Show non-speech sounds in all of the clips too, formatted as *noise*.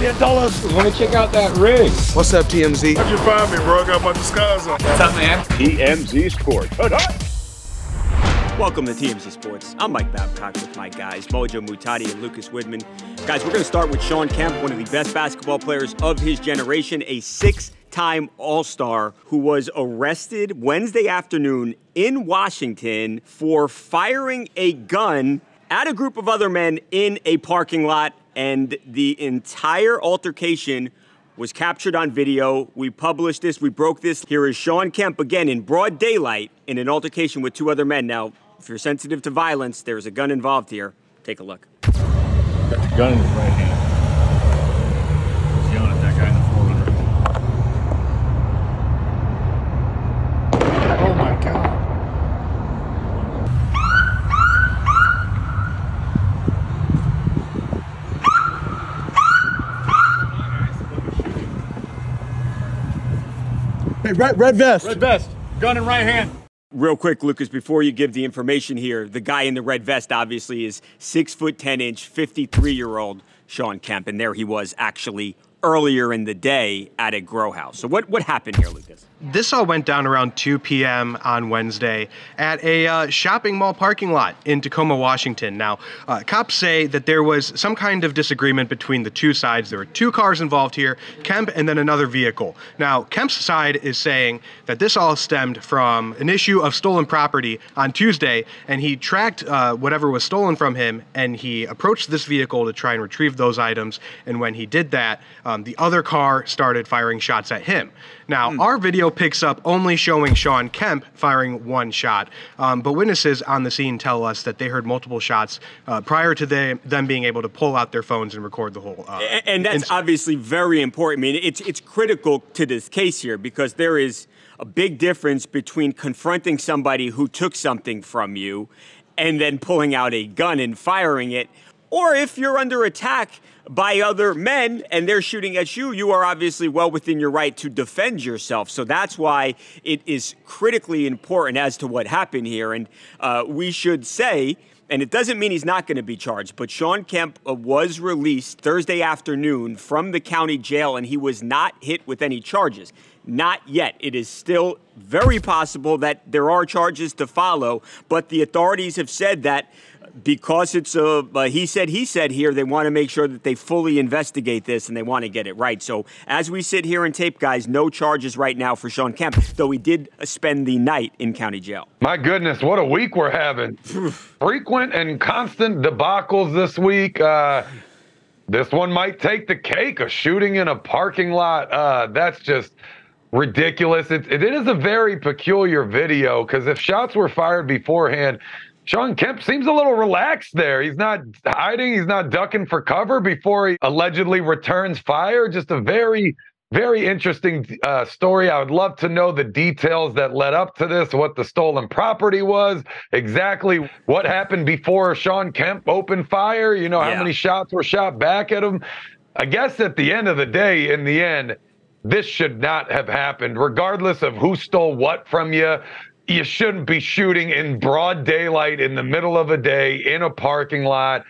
Million dollars. Let me check out that rig. What's up, TMZ? How'd you find me, bro? I got my disguise on. What's up, man? TMZ Sports. Welcome to TMZ Sports. I'm Mike Babcock with my guys, Mojo Muhtadi and Lucas Widman. Guys, we're going to start with Shawn Kemp, one of the best basketball players of his generation, a six time All Star who was arrested Wednesday afternoon in Washington for firing a gun at a group of other men in a parking lot, and the entire altercation was captured on video. We published this, we broke this. Here is Shawn Kemp again in broad daylight in an altercation with two other men. Now, if you're sensitive to violence, there's a gun involved here. Take a look. Got the gun in his right hand. He's yelling at that guy in the 400. Oh my god. Hey, red, red vest. Red vest, gun in right hand. Real quick, Lucas, before you give the information here, the guy in the red vest obviously is six foot ten inch, 53 year old Shawn Kemp, and there he was actually earlier in the day at a grow house. So what what happened here, Lucas? This all went down around 2 p.m. on Wednesday at a uh, shopping mall parking lot in Tacoma, Washington. Now, uh, cops say that there was some kind of disagreement between the two sides. There were two cars involved here, Kemp and then another vehicle. Now, Kemp's side is saying that this all stemmed from an issue of stolen property on Tuesday, and he tracked uh, whatever was stolen from him and he approached this vehicle to try and retrieve those items. And when he did that, um, the other car started firing shots at him. Now, our video picks up only showing Shawn Kemp firing one shot, um, but witnesses on the scene tell us that they heard multiple shots uh, prior to they, them being able to pull out their phones and record the whole. Uh, A- And that's incident. obviously very important. I mean, it's it's critical to this case here because there is a big difference between confronting somebody who took something from you and then pulling out a gun and firing it, or if you're under attack by other men and they're shooting at you, you are obviously well within your right to defend yourself. So that's why it is critically important as to what happened here. And uh, we should say and it doesn't mean he's not going to be charged, but Shawn Kemp uh, was released Thursday afternoon from the county jail and he was not hit with any charges. Not yet. It is still very possible that there are charges to follow, but the authorities have said that because it's a, a he said he said here they want to make sure that they fully investigate this and they want to get it right so as we sit here and tape guys no charges right now for Shawn Kemp though he did uh, spend the night in county jail My goodness, what a week we're having. *sighs* Frequent and constant debacles this week. Uh, this one might take the cake. A shooting in a parking lot. Uh, that's just ridiculous. It, it is a very peculiar video because if shots were fired beforehand, Shawn Kemp seems a little relaxed there. He's not hiding, he's not ducking for cover before he allegedly returns fire. Just a very very interesting uh, story. I would love to know the details that led up to this, what the stolen property was, exactly what happened before Shawn Kemp opened fire. You know, how Yeah. many shots were shot back at him. I guess at the end of the day, in the end, this should not have happened, regardless of who stole what from you. You shouldn't be shooting in broad daylight in the middle of a day in a parking lot.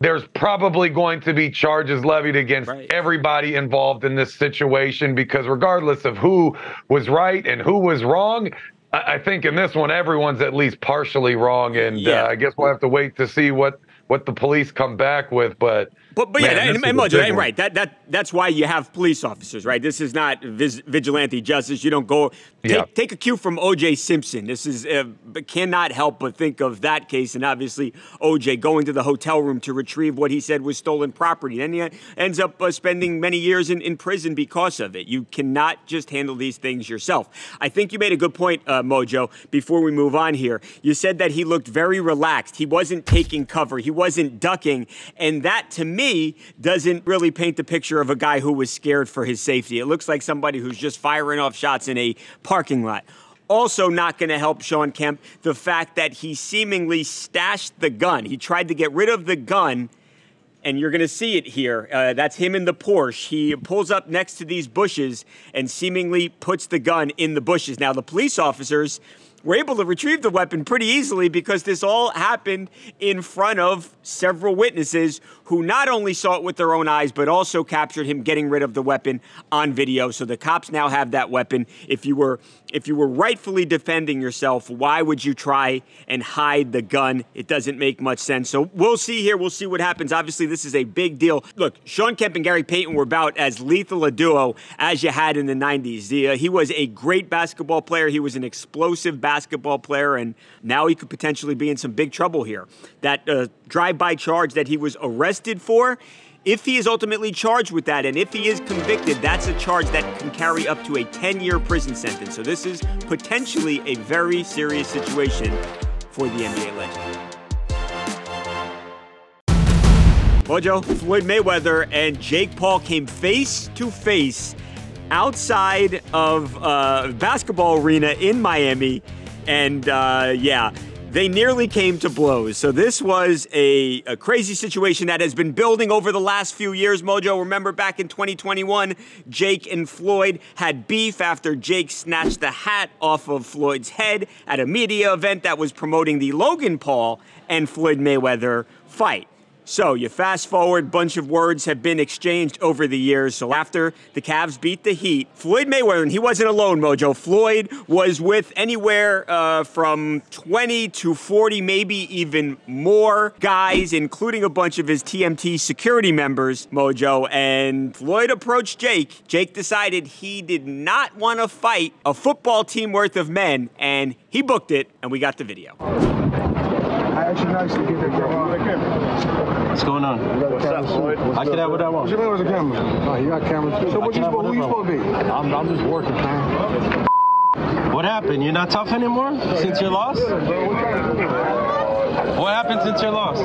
There's probably going to be charges levied against Right. everybody involved in this situation because, regardless of who was right and who was wrong, I, I think in this one everyone's at least partially wrong, and Yeah. uh, I guess we'll have to wait to see what what the police come back with. But But, but Man, yeah, this and, and Mojo, and right. That that that's why you have police officers, right? This is not vis- vigilante justice. You don't go take, Yeah. take a cue from O.J. Simpson. This is uh, cannot help but think of that case, and obviously O.J. going to the hotel room to retrieve what he said was stolen property. Then he ends up uh, spending many years in, in prison because of it. You cannot just handle these things yourself. I think you made a good point, uh, Mojo. Before we move on here, you said that he looked very relaxed. He wasn't taking cover. He wasn't ducking. And that, to me, doesn't really paint the picture of a guy who was scared for his safety. It looks like somebody who's just firing off shots in a parking lot. Also, not going to help Shawn Kemp the fact that he seemingly stashed the gun. He tried to get rid of the gun and you're going to see it here. Uh, that's him in the Porsche. He pulls up next to these bushes and seemingly puts the gun in the bushes. Now, the police officers were able to retrieve the weapon pretty easily because this all happened in front of several witnesses who not only saw it with their own eyes, but also captured him getting rid of the weapon on video. So the cops now have that weapon. If you were if you were rightfully defending yourself, why would you try and hide the gun? It doesn't make much sense. So we'll see here. We'll see what happens. Obviously, this is a big deal. Look, Shawn Kemp and Gary Payton were about as lethal a duo as you had in the 90s. The, uh, he was a great basketball player. He was an explosive basketball player, and now he could potentially be in some big trouble here. That uh, drive-by charge that he was arrested for if he is ultimately charged with that, and if he is convicted, that's a charge that can carry up to a 10 year prison sentence. So, this is potentially a very serious situation for the NBA legend. Mojo, Floyd Mayweather and Jake Paul came face to face outside of a basketball arena in Miami. And uh, yeah, they nearly came to blows. So this was a, a, crazy situation that has been building over the last few years. Mojo, remember back in 2021, Jake and Floyd had beef after Jake snatched the hat off of Floyd's head at a media event that was promoting the Logan Paul and Floyd Mayweather fight. So you fast forward, bunch of words have been exchanged over the years. So after the Cavs beat the Heat, Floyd Mayweather, and he wasn't alone, Mojo. Floyd was with anywhere uh, from 20 to 40, maybe even more guys, including a bunch of his TMT security members, Mojo. And Floyd approached Jake. Jake decided he did not want to fight a football team worth of men, and he booked it, and we got the video. I actually camera. What's going on? What's up, Floyd? I can have what I What want. you mean with the camera? Oh, you got cameras too. So what you, supposed, who you supposed to be? I'm, I'm just working, man. What happened? You're not tough anymore since your loss? What happened since your loss?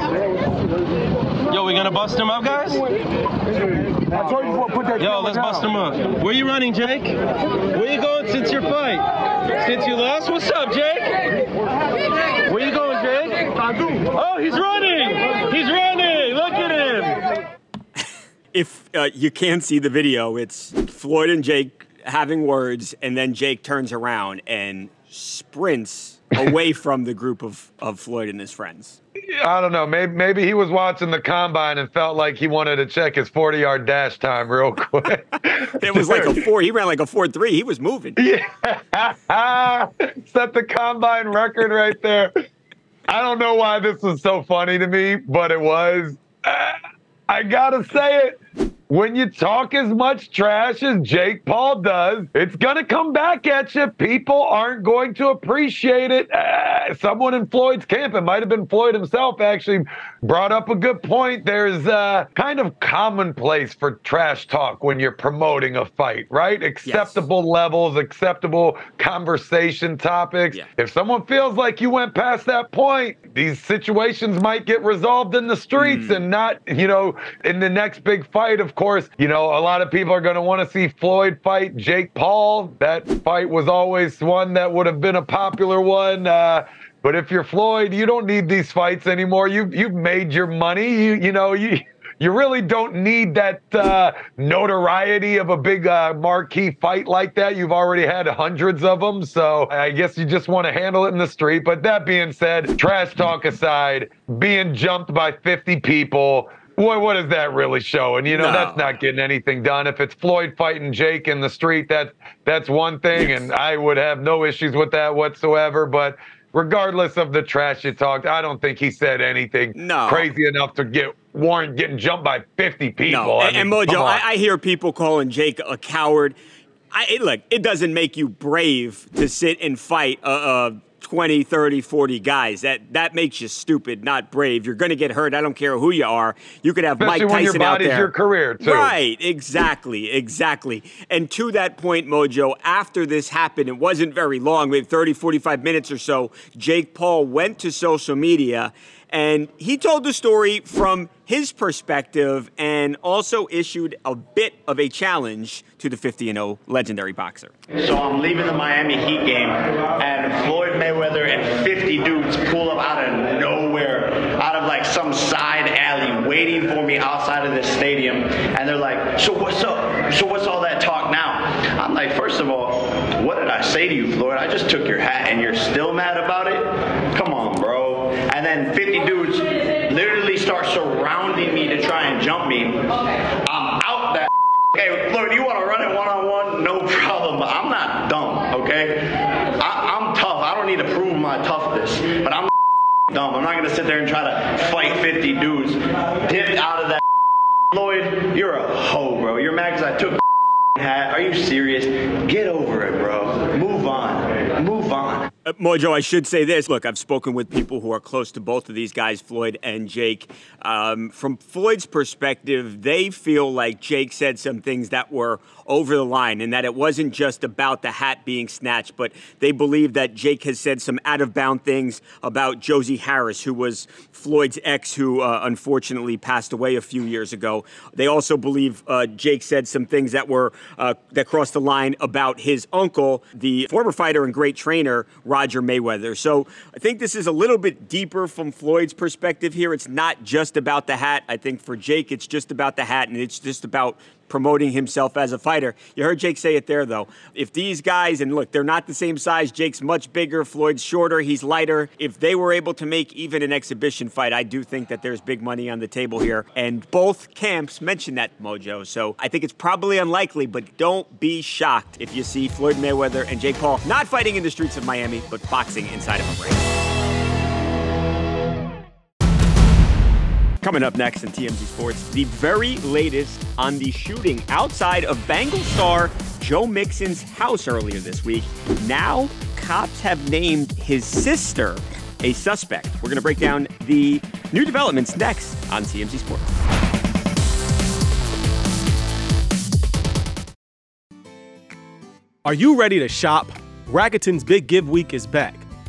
Yo, we gonna bust him up, guys? I told you before, put that Yo, let's down. bust him up. Where you running, Jake? Where you going since your fight? Since you lost? What's up, Jake? Where you going, Jake? I do. Oh, he's running! He's running! Look at him! if uh, you can't see the video, it's Floyd and Jake having words, and then Jake turns around and sprints *laughs* away from the group of, of Floyd and his friends. I don't know. Maybe maybe he was watching the combine and felt like he wanted to check his 40 yard dash time real *laughs* quick. It was like a four. He ran like a four three. He was moving. *laughs* Yeah. Set the combine record right there. I don't know why this was so funny to me, but it was. Uh, I gotta say it. When you talk as much trash as Jake Paul does, it's gonna come back at you. People aren't going to appreciate it. Uh, someone in Floyd's camp, it might have been Floyd himself, actually brought up a good point. There's uh, kind of commonplace for trash talk when you're promoting a fight, right? Acceptable levels, acceptable conversation topics. Yeah. If someone feels like you went past that point, these situations might get resolved in the streets and not, you know, in the next big fight. Of course, you know, a lot of people are going to want to see Floyd fight Jake Paul. That fight was always one that would have been a popular one. Uh, but if you're Floyd, you don't need these fights anymore. You've you've made your money. You you know you. You really don't need that uh, notoriety of a big uh, marquee fight like that. You've already had hundreds of them, so I guess you just want to handle it in the street. But that being said, trash talk aside, being jumped by 50 people, what what is that really showing? You know, No. that's not getting anything done. If it's Floyd fighting Jake in the street, that that's one thing, and I would have no issues with that whatsoever. But regardless of the trash you talked, I don't think he said anything No. crazy enough to get Warren getting jumped by 50 people. No, I and, and Mojo. I, I hear people calling Jake a coward. I it, look, it doesn't make you brave to sit and fight uh, uh, 20, 30, 40 guys. That that makes you stupid, not brave. You're going to get hurt. I don't care who you are. You could have Especially Mike when your Tyson out body's there. your career, too. Right, exactly, exactly. And to that point, Mojo, after this happened, it wasn't very long, maybe 30, 45 minutes or so, Jake Paul went to social media And he told the story from his perspective and also issued a bit of a challenge to the 50 0 legendary boxer. So I'm leaving the Miami Heat game, and Floyd Mayweather and 50 dudes pull up out of nowhere, out of like some side alley, waiting for me outside of this stadium. And they're like, "So what's up? So what's all that talk now?" I'm like, first of all, what did I say to you, Floyd? I just took your hat, and you're still mad about it? Come on, bro. And then 50 dudes literally start surrounding me to try and jump me. I'm out that. *laughs* Hey, Floyd, you want to run it one on one? No *laughs* problem. But I'm not dumb, okay? I, I'm tough. I don't need to prove my toughness, but I'm *laughs* dumb. I'm not gonna sit there and try to fight 50 dudes. Dip out of that. Floyd, you're a hoe, bro. You're mad because I took hat. Are you serious? Get over it, bro. Move on. Move on. Uh, Mojo, I should say this. Look, I've spoken with people who are close to both of these guys, Floyd and Jake. Um, from Floyd's perspective, they feel like Jake said some things that were over the line and that it wasn't just about the hat being snatched, but they believe that Jake has said some out of bound things about Josie Harris, who was Floyd's ex, who uh, unfortunately passed away a few years ago. They also believe uh, Jake said some things that were uh, that crossed the line about his uncle, the former fighter and great trainer, Roger Mayweather. So I think this is a little bit deeper from Floyd's perspective here. It's not just about the hat. I think for Jake, it's just about the hat and it's just about promoting himself as a fighter. You heard Jake say it there, though. If these guys, and look, they're not the same size, Jake's much bigger, Floyd's shorter, he's lighter. If they were able to make even an exhibition fight, I do think that there's big money on the table here. And both camps mentioned that, Mojo. So I think it's probably unlikely, but don't be shocked if you see Floyd Mayweather and Jake Paul not fighting in the streets of Miami, but boxing inside of a ring. Coming up next in TMZ Sports, the very latest on the shooting outside of Bengal star Joe Mixon's house earlier this week. Now, cops have named his sister a suspect. We're going to break down the new developments next on TMZ Sports. Are you ready to shop? Rakuten's Big Give Week is back.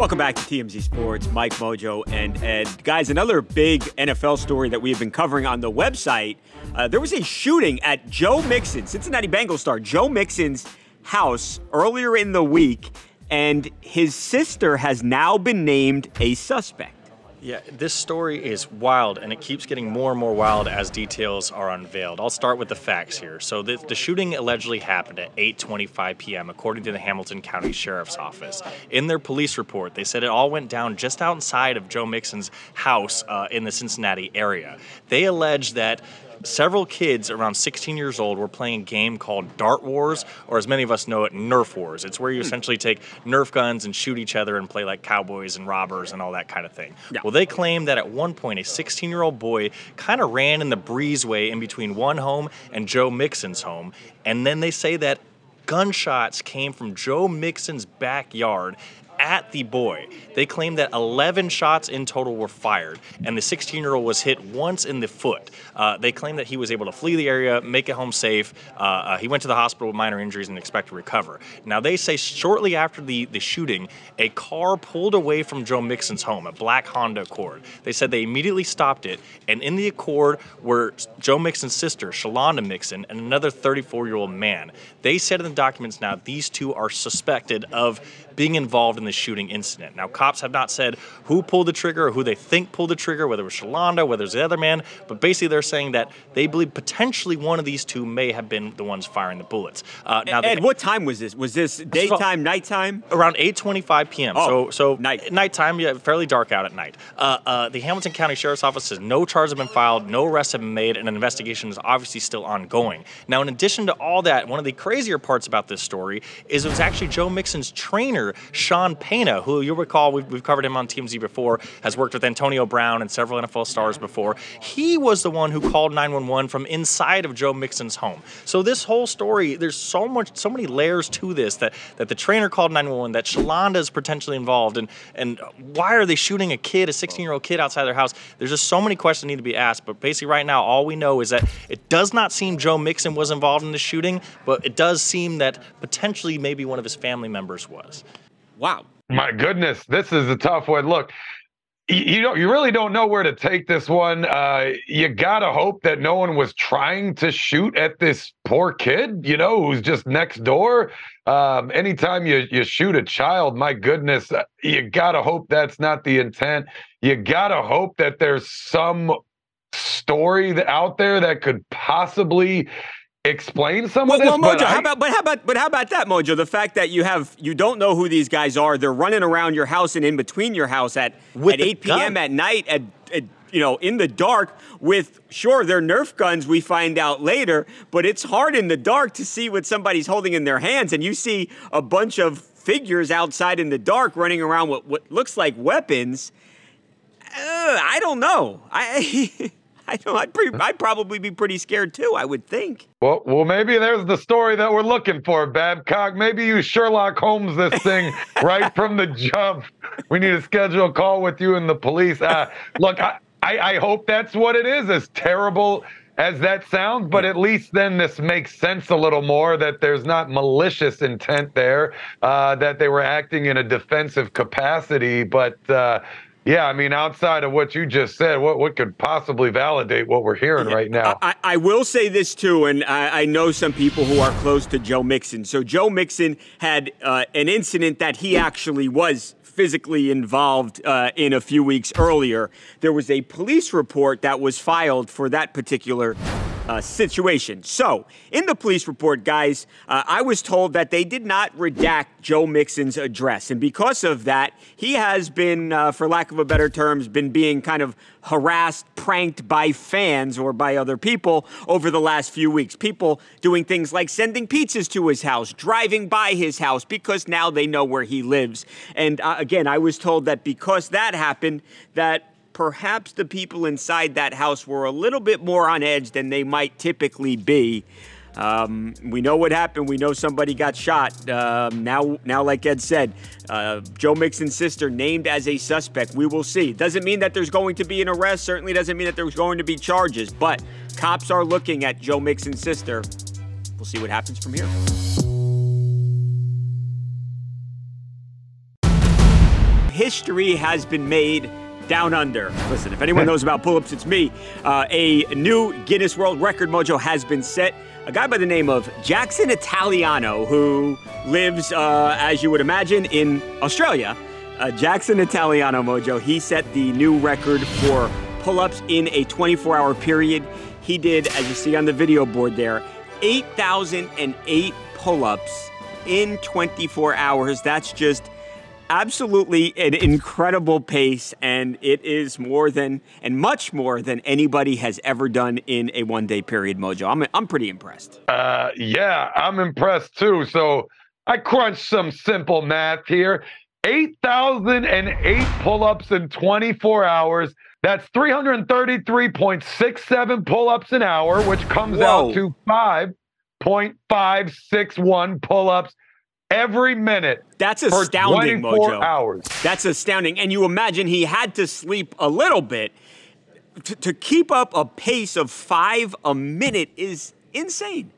Welcome back to TMZ Sports. Mike Mojo and Ed. Guys, another big NFL story that we have been covering on the website. Uh, there was a shooting at Joe Mixon, Cincinnati Bengals star Joe Mixon's house earlier in the week, and his sister has now been named a suspect. Yeah, this story is wild, and it keeps getting more and more wild as details are unveiled. I'll start with the facts here. So, the, the shooting allegedly happened at 8:25 p.m., according to the Hamilton County Sheriff's Office. In their police report, they said it all went down just outside of Joe Mixon's house uh, in the Cincinnati area. They allege that several kids around 16 years old were playing a game called Dart Wars, or as many of us know it, Nerf Wars. It's where you hmm. essentially take Nerf guns and shoot each other and play like cowboys and robbers and all that kind of thing. Well, they claim that at one point a 16 year old boy kind of ran in the breezeway in between one home and Joe Mixon's home, and then they say that gunshots came from Joe Mixon's backyard at the boy. They claim that 11 shots in total were fired, and the 16 year old was hit once in the foot. Uh, they claim that he was able to flee the area, make it home safe. Uh, uh, he went to the hospital with minor injuries and expect to recover. Now, they say shortly after the, the shooting, a car pulled away from Joe Mixon's home, a black Honda Accord. They said they immediately stopped it, and in the Accord were Joe Mixon's sister, Shalonda Mixon, and another 34 year old man. They said in the documents now these two are suspected of being involved in the shooting incident. Now, cops have not said who pulled the trigger or who they think pulled the trigger, whether it was Shalonda, whether it was the other man, but basically they're saying that they believe potentially one of these two may have been the ones firing the bullets. Uh, now, Ed, the, what time was this? Was this daytime, nighttime? around 8:25 p.m. Oh, so so night nighttime, yeah, fairly dark out at night. Uh, uh, the Hamilton County Sheriff's Office says no charges have been filed, no arrests have been made, and an investigation is obviously still ongoing. Now, in addition to all that, one of the crazier parts about this story is it was actually Joe Mixon's trainer, Sean Pena, who you'll recall we've, we've covered him on TMZ before, has worked with Antonio Brown and several NFL stars before. He was the one who called 911 from inside of Joe Mixon's home. So this whole story, there's so much, so many layers to this that that the trainer called 911, that Shalonda is potentially involved, and and why are they shooting a kid, a 16 year old kid outside their house? There's just so many questions that need to be asked. But basically, right now, all we know is that it does not seem Joe Mixon was involved in the shooting, but it does seem that potentially maybe one of his family members was. Wow. My goodness, this is a tough one. Look, you don't, you really don't know where to take this one. Uh, you gotta hope that no one was trying to shoot at this poor kid, you know, who's just next door. Um, anytime you you shoot a child, my goodness, uh, you gotta hope that's not the intent. You gotta hope that there's some story out there that could possibly explain some Well, of this. well but Mojo, I- how about but how about but how about that, Mojo? The fact that you have you don't know who these guys are, they're running around your house and in between your house at at 8 p.m. gun. at night at, at you know in the dark with sure they're Nerf guns. We find out later, but it's hard in the dark to see what somebody's holding in their hands, and you see a bunch of figures outside in the dark running around with what looks like weapons. Uh, I don't know. I. *laughs* I know. I'd, pre- I'd probably be pretty scared too. I would think. Well, well, maybe there's the story that we're looking for, Babcock. Maybe you Sherlock Holmes this thing *laughs* right from the jump. We need to schedule a call with you and the police. Uh, look, I, I, I hope that's what it is. As terrible as that sounds, but at least then this makes sense a little more that there's not malicious intent there, uh, that they were acting in a defensive capacity. But uh, yeah, I mean, outside of what you just said, what what could possibly validate what we're hearing right now? I, I will say this too, and I, I know some people who are close to Joe Mixon. So Joe Mixon had uh, an incident that he actually was physically involved uh, in a few weeks earlier. There was a police report that was filed for that particular uh, situation. So, in the police report, guys, uh, I was told that they did not redact Joe Mixon's address. And because of that, he has been, uh, for lack of a better terms, been being kind of harassed, pranked by fans or by other people over the last few weeks. People doing things like sending pizzas to his house, driving by his house because now they know where he lives. And uh, again, I was told that because that happened, that perhaps the people inside that house were a little bit more on edge than they might typically be. Um, we know what happened. We know somebody got shot. Um, now, now, like Ed said, uh, Joe Mixon's sister named as a suspect. We will see. Doesn't mean that there's going to be an arrest. Certainly doesn't mean that there's going to be charges. But cops are looking at Joe Mixon's sister. We'll see what happens from here. History has been made down under. Listen, if anyone *laughs* knows about pull-ups, it's me. Uh, a new Guinness World Record mojo has been set. A guy by the name of Jackson Italiano, who lives, uh, as you would imagine, in Australia. Uh, Jackson Italiano mojo. He set the new record for pull-ups in a 24-hour period. He did, as you see on the video board there, 8,008 pull-ups in 24 hours. That's just absolutely an incredible pace, and it is more than and much more than anybody has ever done in a one day period. Mojo, I'm I'm pretty impressed. Uh, yeah, I'm impressed too. So I crunched some simple math here. 8,008 pull ups in 24 hours. That's 333.67 pull ups an hour, which comes Whoa. out to 5.561 pull ups every minute. That's astounding, 24 Mojo. hours. That's astounding, and you imagine he had to sleep a little bit to, to keep up a pace of five a minute is insane.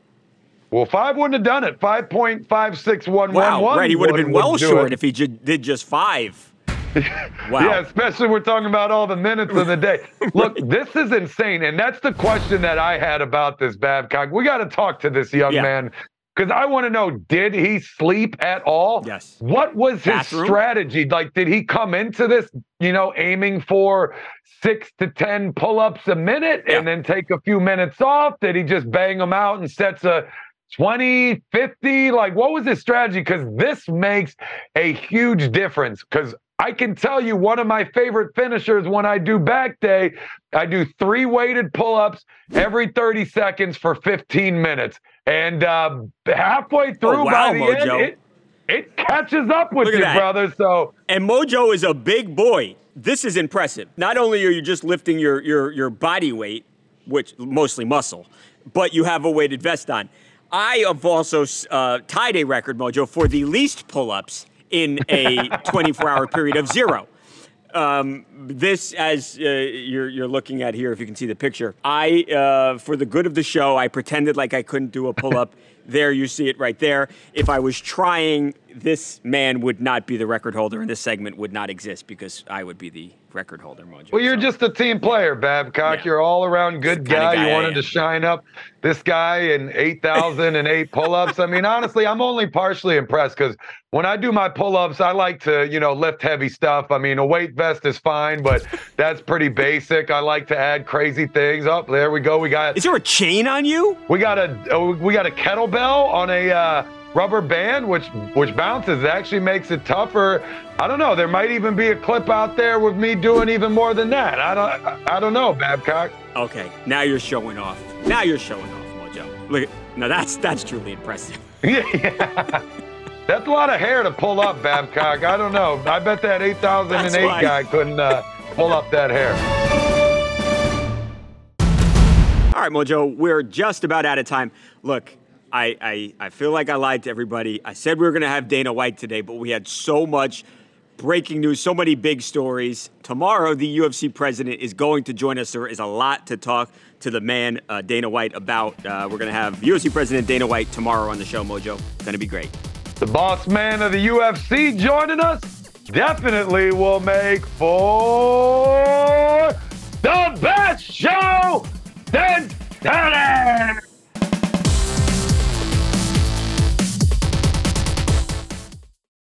Well, five wouldn't have done it. 5.5611. Wow, right? He would have been well short if he did just five. *laughs* Wow. Yeah, especially we're talking about all the minutes of the day. *laughs* Look, this is insane. And that's the question that I had about this Babcock. We got to talk to this young Yeah. man Because I want to know, did he sleep at all? Yes. What was his Bathroom? strategy? Like, did he come into this, you know, aiming for six to 10 pull ups a minute and then take a few minutes off? Did he just bang them out and sets a 20, 50? Like, what was his strategy? Because this makes a huge difference. Because I can tell you one of my favorite finishers when I do back day, I do three weighted pull ups every 30 seconds for 15 minutes. And uh, halfway through, Oh, wow, by the Mojo. end, it, it catches up with Look you, brother. So And Mojo is a big boy. This is impressive. Not only are you just lifting your your your body weight, which mostly muscle, but you have a weighted vest on. I have also uh, tied a record, Mojo, for the least pull-ups in a 24-hour period of zero. Um, this, as uh, you're, you're looking at here, if you can see the picture, I, uh, for the good of the show, I pretended like I couldn't do a pull up. *laughs* there, you see it right there. If I was trying, this man would not be the record holder, and this segment would not exist because I would be the record holder, Mojo. Well, you're just a team player, Babcock. You're all around good It's the kinda guy. guy You wanted to shine up this guy in 8,008 pull ups. I mean, honestly, I'm only partially impressed because when I do my pull ups, I like to, you know, lift heavy stuff. I mean, a weight vest is fine, but *laughs* that's pretty basic. I like to add crazy things. Up there we go. We got. Is there a chain on you? We got a uh, we got a kettlebell on a uh, rubber band, which which bounces. Actually makes it tougher. I don't know. There might even be a clip out there with me doing even more than that. I don't I, don't know, Babcock. Okay, now you're showing off. Now you're showing off, Mojo. Look, now that's that's truly impressive. *laughs* yeah. That's a lot of hair to pull up, Babcock. I don't know. I bet that 8008 That's why. guy couldn't uh, pull up that hair. All right, Mojo, we're just about out of time. Look, I, I, I feel like I lied to everybody. I said we were going to have Dana White today, but we had so much breaking news, so many big stories. Tomorrow, the UFC president is going to join us. There is a lot to talk to the man, uh, Dana White, about. Uh, we're going to have UFC president Dana White tomorrow on the show, Mojo. It's going to be great. The boss man of the UFC joining us definitely will make for the best show since Dallas.